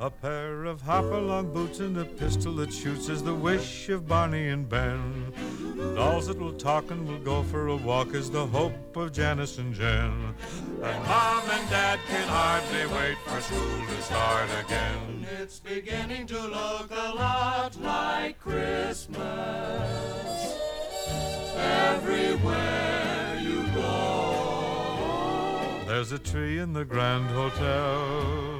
A pair of hopalong boots and a pistol that shoots is the wish of Barney and Ben. Dolls that will talk and will go for a walk is the hope of Janice and Jen. And Mom and Dad can hardly wait for school to start again. It's beginning to look a lot like Christmas everywhere you go. There's a tree in the Grand Hotel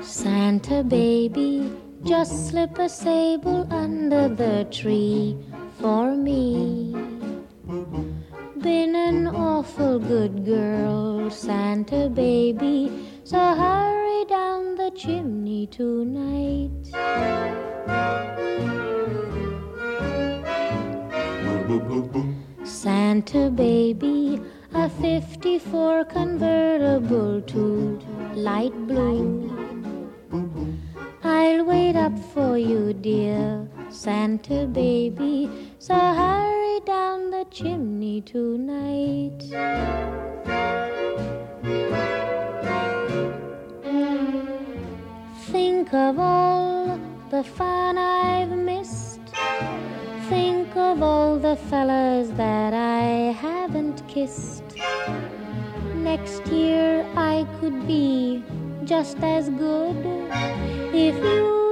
Santa baby, just slip a sable under the tree for me. Been an awful good girl, Santa baby, so hurry down the chimney tonight. Santa baby, a 54 convertible too light blue. I'll wait up for you, dear Santa baby, so hurry down the chimney tonight. Think of all the fun I've missed. Think of all the fellas that I haven't kissed. Next year I could be just as good if you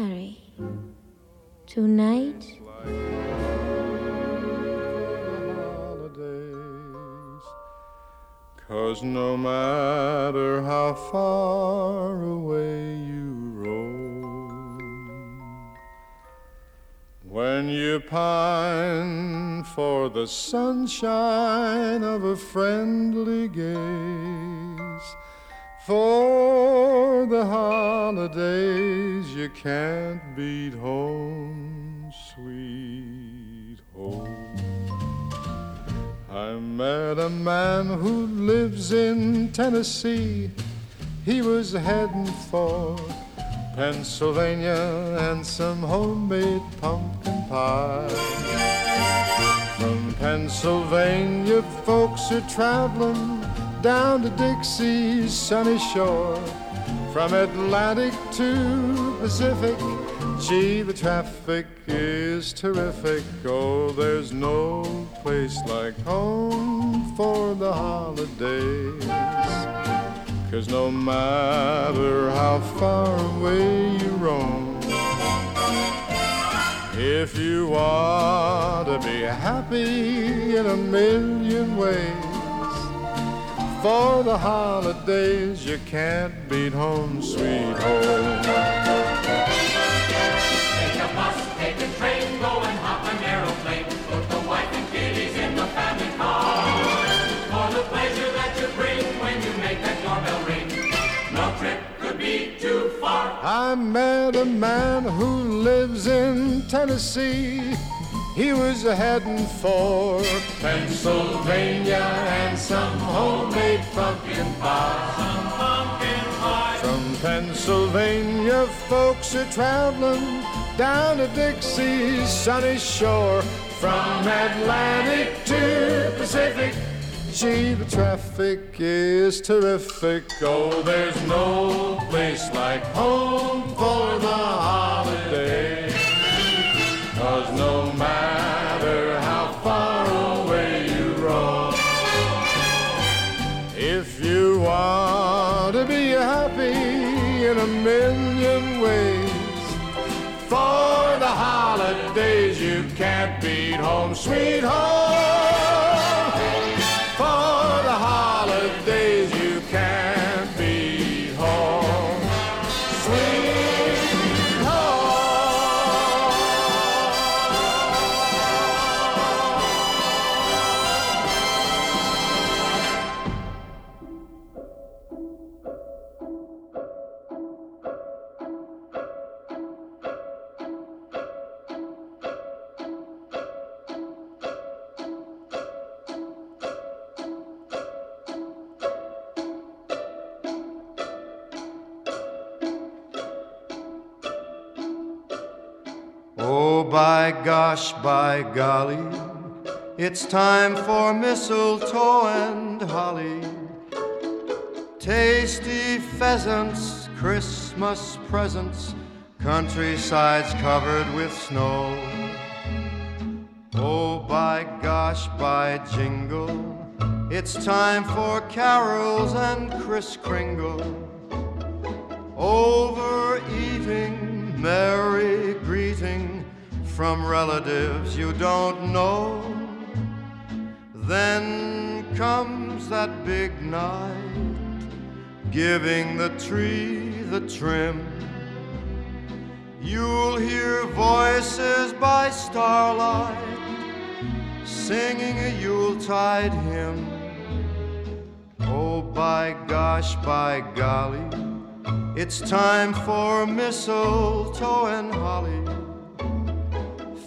Hurry. Tonight. Cause no matter how far away you roam, when you pine for the sunshine of a friendly gaze, for the holidays you can't beat home, sweet home. I met a man who lives in Tennessee. He was heading for Pennsylvania and some homemade pumpkin pie. From Pennsylvania, folks are traveling down to Dixie's sunny shore. From Atlantic to Pacific, gee, the traffic is terrific. Oh, there's no place like home for the holidays. Cause no matter how far away you roam, if you want to be happy in a million ways, for the holidays you can't beat home, sweet home. Take a bus, take a train, go and hop an aeroplane. Put the wife and kiddies in the family car. For the pleasure that you bring when you make that doorbell ring. No trip could be too far. I met a man who lives in Tennessee. He was a heading for Pennsylvania and some homemade pumpkin pie. From Pennsylvania folks are traveling down to Dixie's sunny shore. From Atlantic to Pacific, gee, the traffic is terrific. Oh, there's no place like home for the holiday. Holidays you can't beat home, sweet home. By gosh, by golly, it's time for mistletoe and holly. Tasty pheasants, Christmas presents, countrysides covered with snow. Oh, by gosh, by jingle, it's time for carols and Kris Kringle. Overeating, merry from relatives you don't know. Then comes that big night, giving the tree the trim. You'll hear voices by starlight singing a Yuletide hymn. Oh, by gosh, by golly, it's time for mistletoe and holly.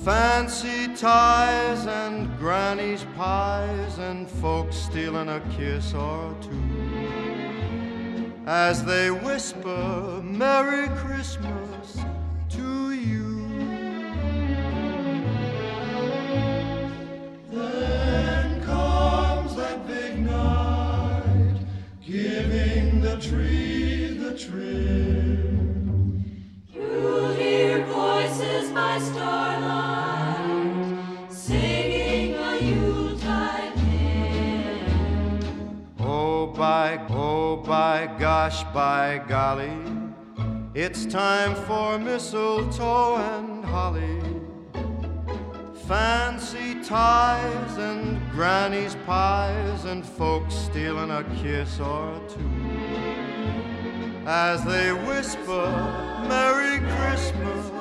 Fancy ties and granny's pies and folks stealing a kiss or two as they whisper Merry Christmas to you. Then comes that big night, giving the tree the trim. You'll hear voices by starlight by gosh, by golly, it's time for mistletoe and holly. Fancy ties and granny's pies and folks stealing a kiss or two as they whisper Merry Christmas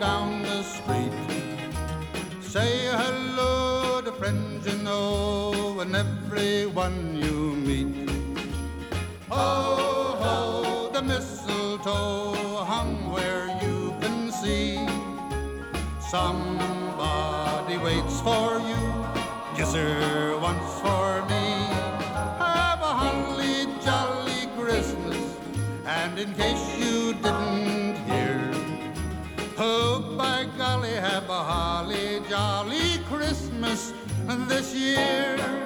down the street. Say hello to friends you know and everyone you meet. Ho, ho, the mistletoe hung where you can see. Somebody waits for you, yes, sir, once for me. Have a holly jolly Christmas, and in case you didn't jolly Christmas this year.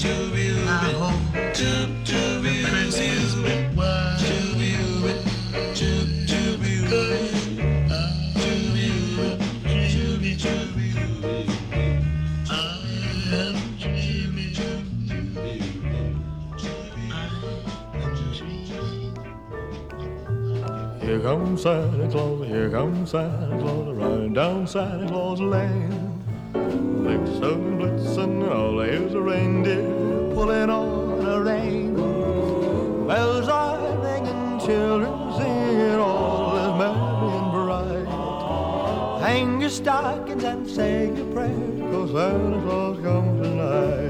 Here comes Santa Claus, here comes Santa Claus, riding down Santa Claus Lane. Blitzen and all is a reindeer pulling on a rein. Bells are ringing, children singing, all is merry and bright. Hang your stockings and say your prayers, cause Santa Claus comes tonight.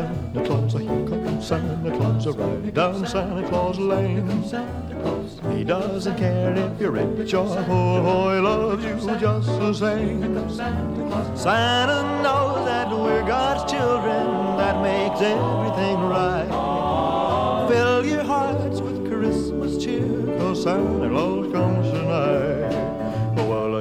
Oh, Santa Claus, here comes Santa Claus, riding down Santa Claus Lane. He doesn't care if you're rich or poor, oh, he loves you just the same. Santa knows that we're God's children, that makes everything right. Fill your hearts with Christmas cheer, cause Santa Claus comes tonight. Oh,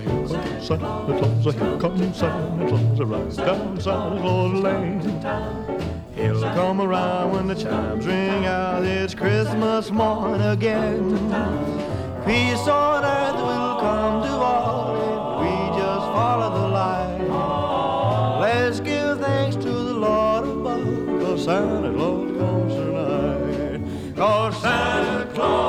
Santa Claus, here comes Santa Claus, right down Santa Claus Lane. He'll come around when the chimes ring out. It's Christmas morn again. Peace on earth will come to all if we just follow the light. Let's give thanks to the Lord above, cause Santa Claus comes tonight. Cause Santa Claus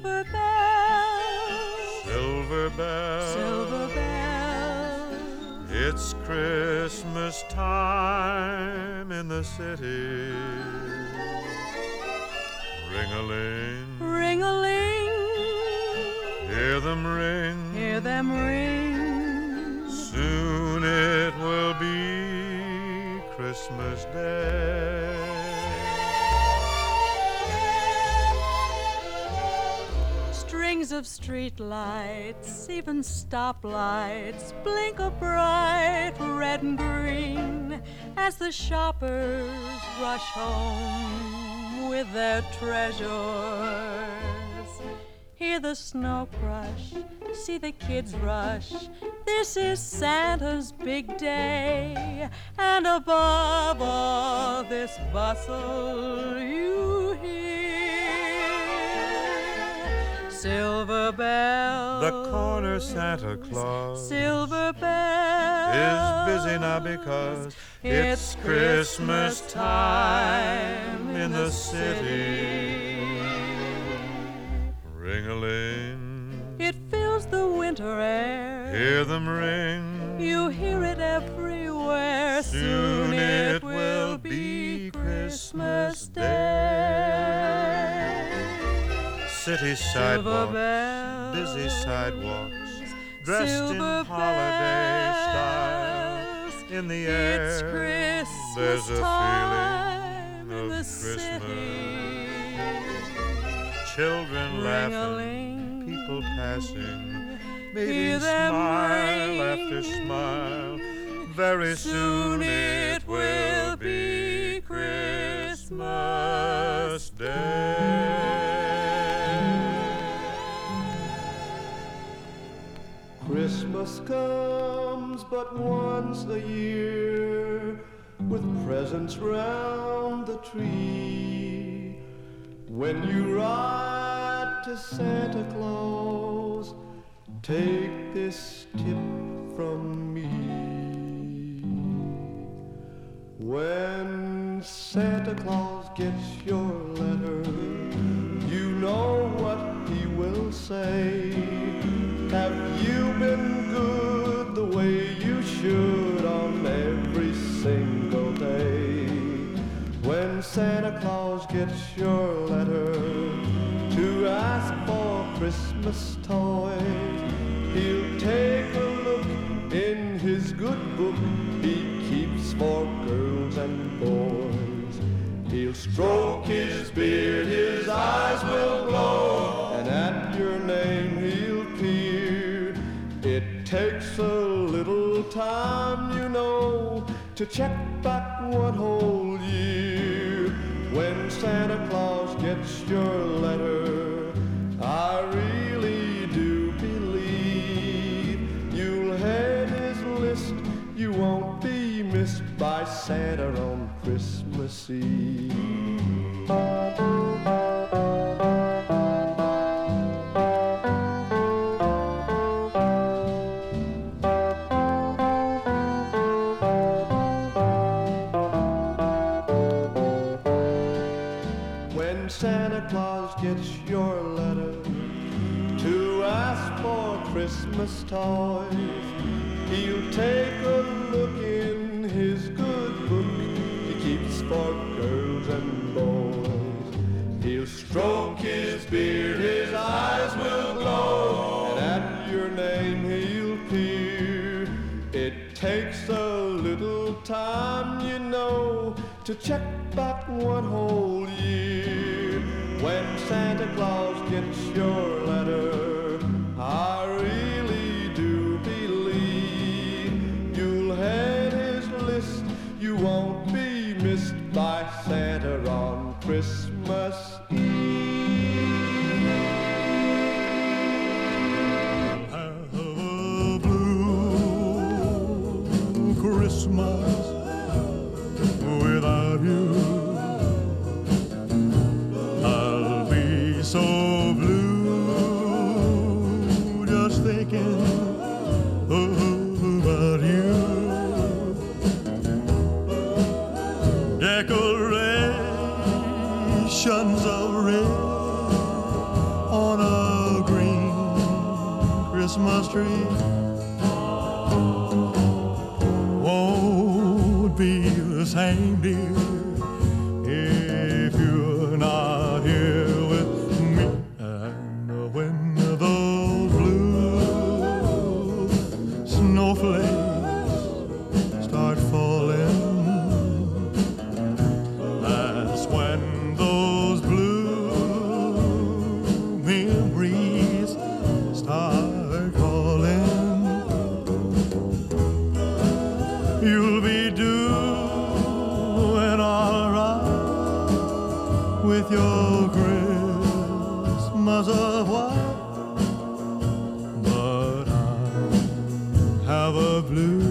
silver bells, silver bells. It's Christmas time in the city. Ring a ling, Ring a ling, hear them ring. hear them ring. Soon it will be Christmas Day. Of street lights, even stoplights, blink a bright red and green as the shoppers rush home with their treasures. Hear the snow crush, see the kids rush. This is Santa's big day, and above all this bustle, you hear silver bells. The corner Santa Claus silver bells is busy now because it's Christmas time in the city. Ring a ling, It fills the winter air. hear them ring. You hear it everywhere. Soon it will be Christmas Day. City Silver sidewalks, bells, busy sidewalks, dressed in holiday style. In the It's air, Christmas there's a time feeling in of the Christmas. city. Children laughing, people passing, meeting smile after smile. Very soon it will be Christmas Day. Christmas comes but once a year with presents round the tree. When you write to Santa Claus, take this tip from me. When Santa Claus gets your letter, you know what he will say. Santa Claus gets your letter to ask for Christmas toys, he'll take a look in his good book he keeps for girls and boys. He'll stroke his beard, his eyes will glow, and at your name he'll peer. It takes a little time, you know, to check back what. When Santa Claus gets your letter, I really do believe you'll head his list. You won't be missed by Santa on Christmas Eve. Christmas toys. He'll take a look in his good book he keeps for girls and boys. He'll stroke his beard, his eyes will glow, and at your name he'll peer. It takes a little time, you know, to check back one hole Christmas have a blue,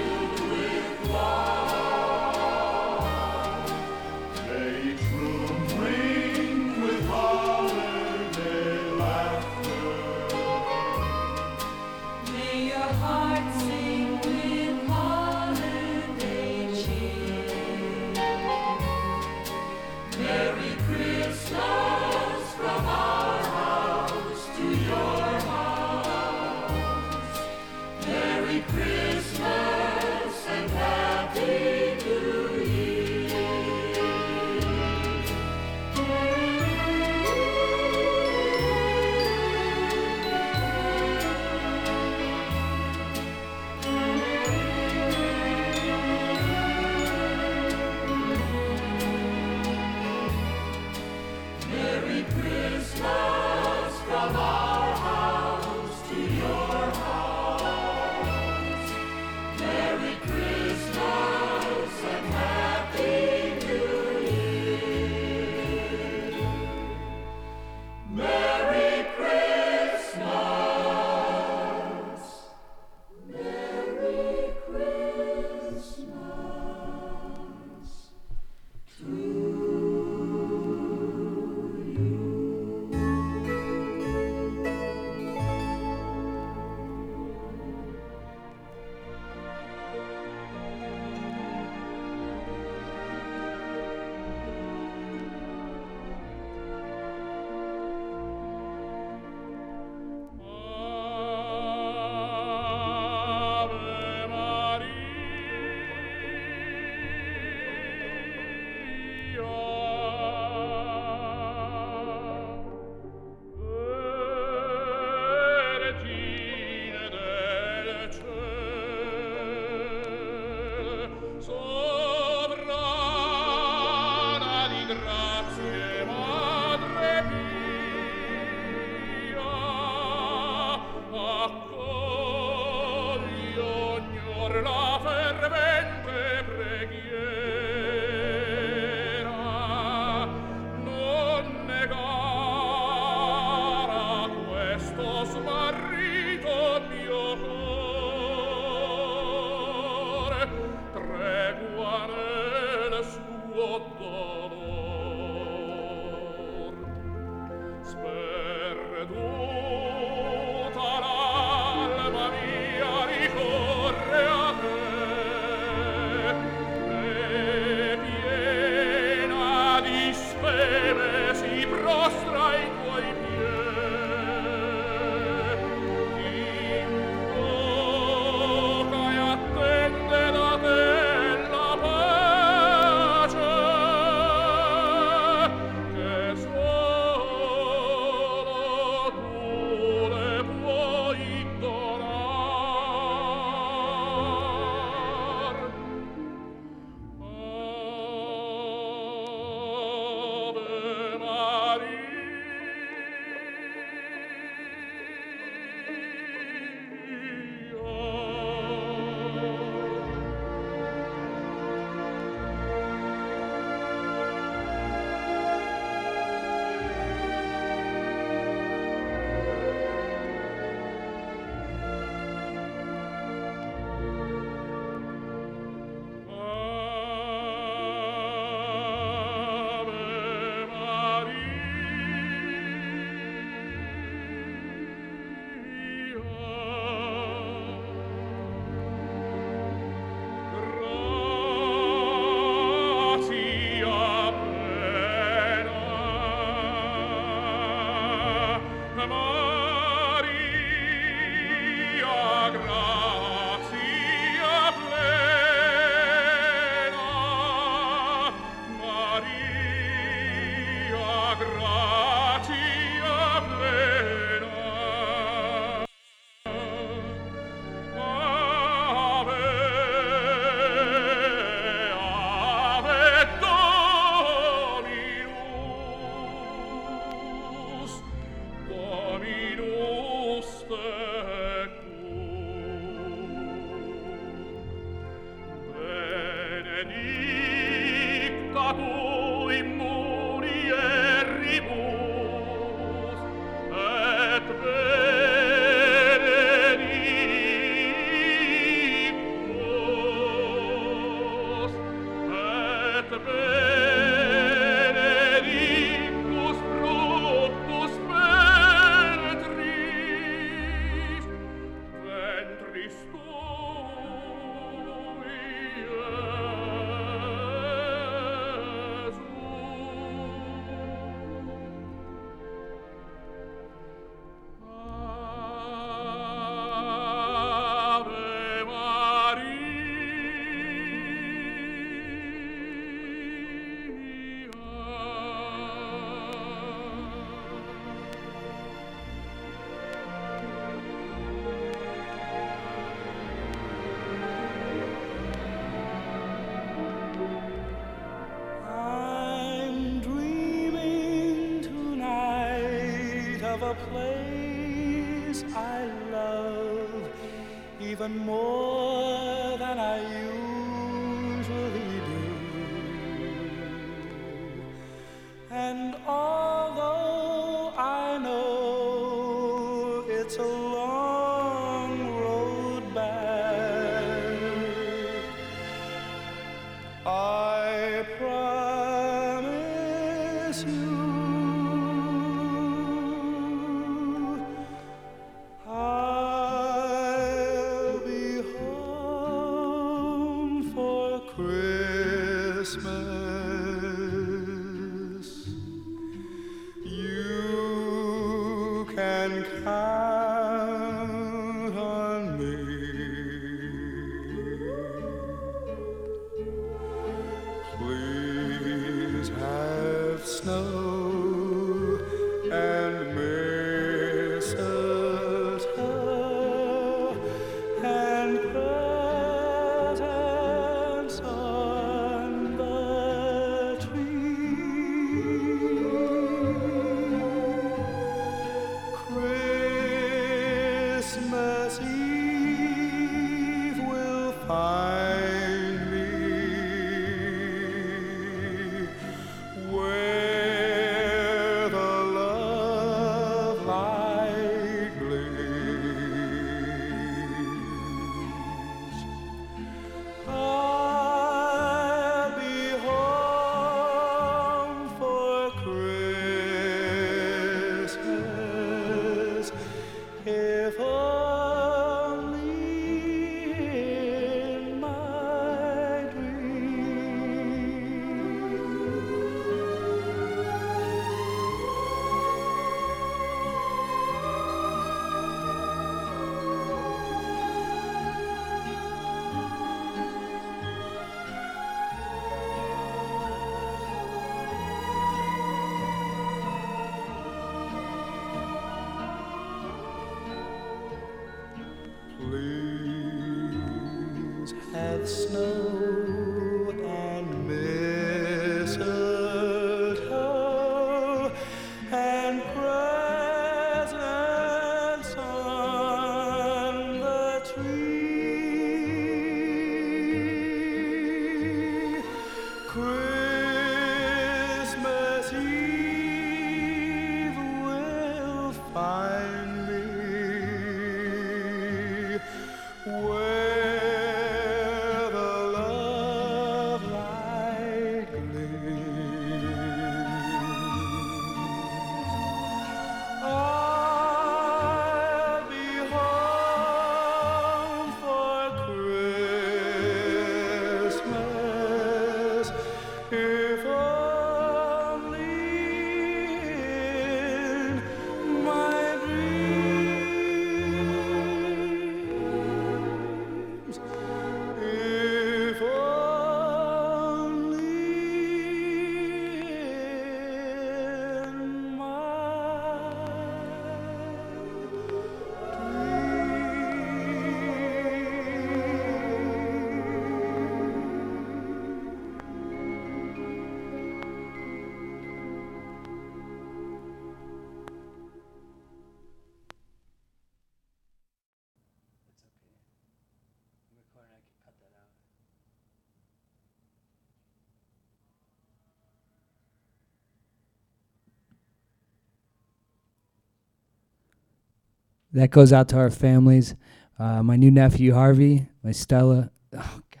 That goes out to our families. Uh, my new nephew Harvey, my Stella. Oh God.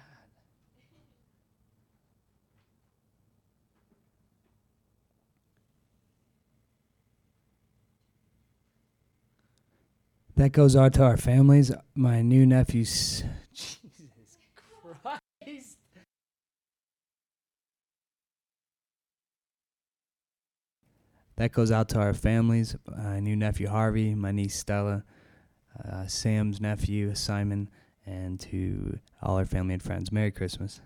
That goes out to our families. My new nephew. That goes out to our families. My new nephew Harvey, my niece Stella, uh, Sam's nephew Simon, and to all our family and friends. Merry Christmas.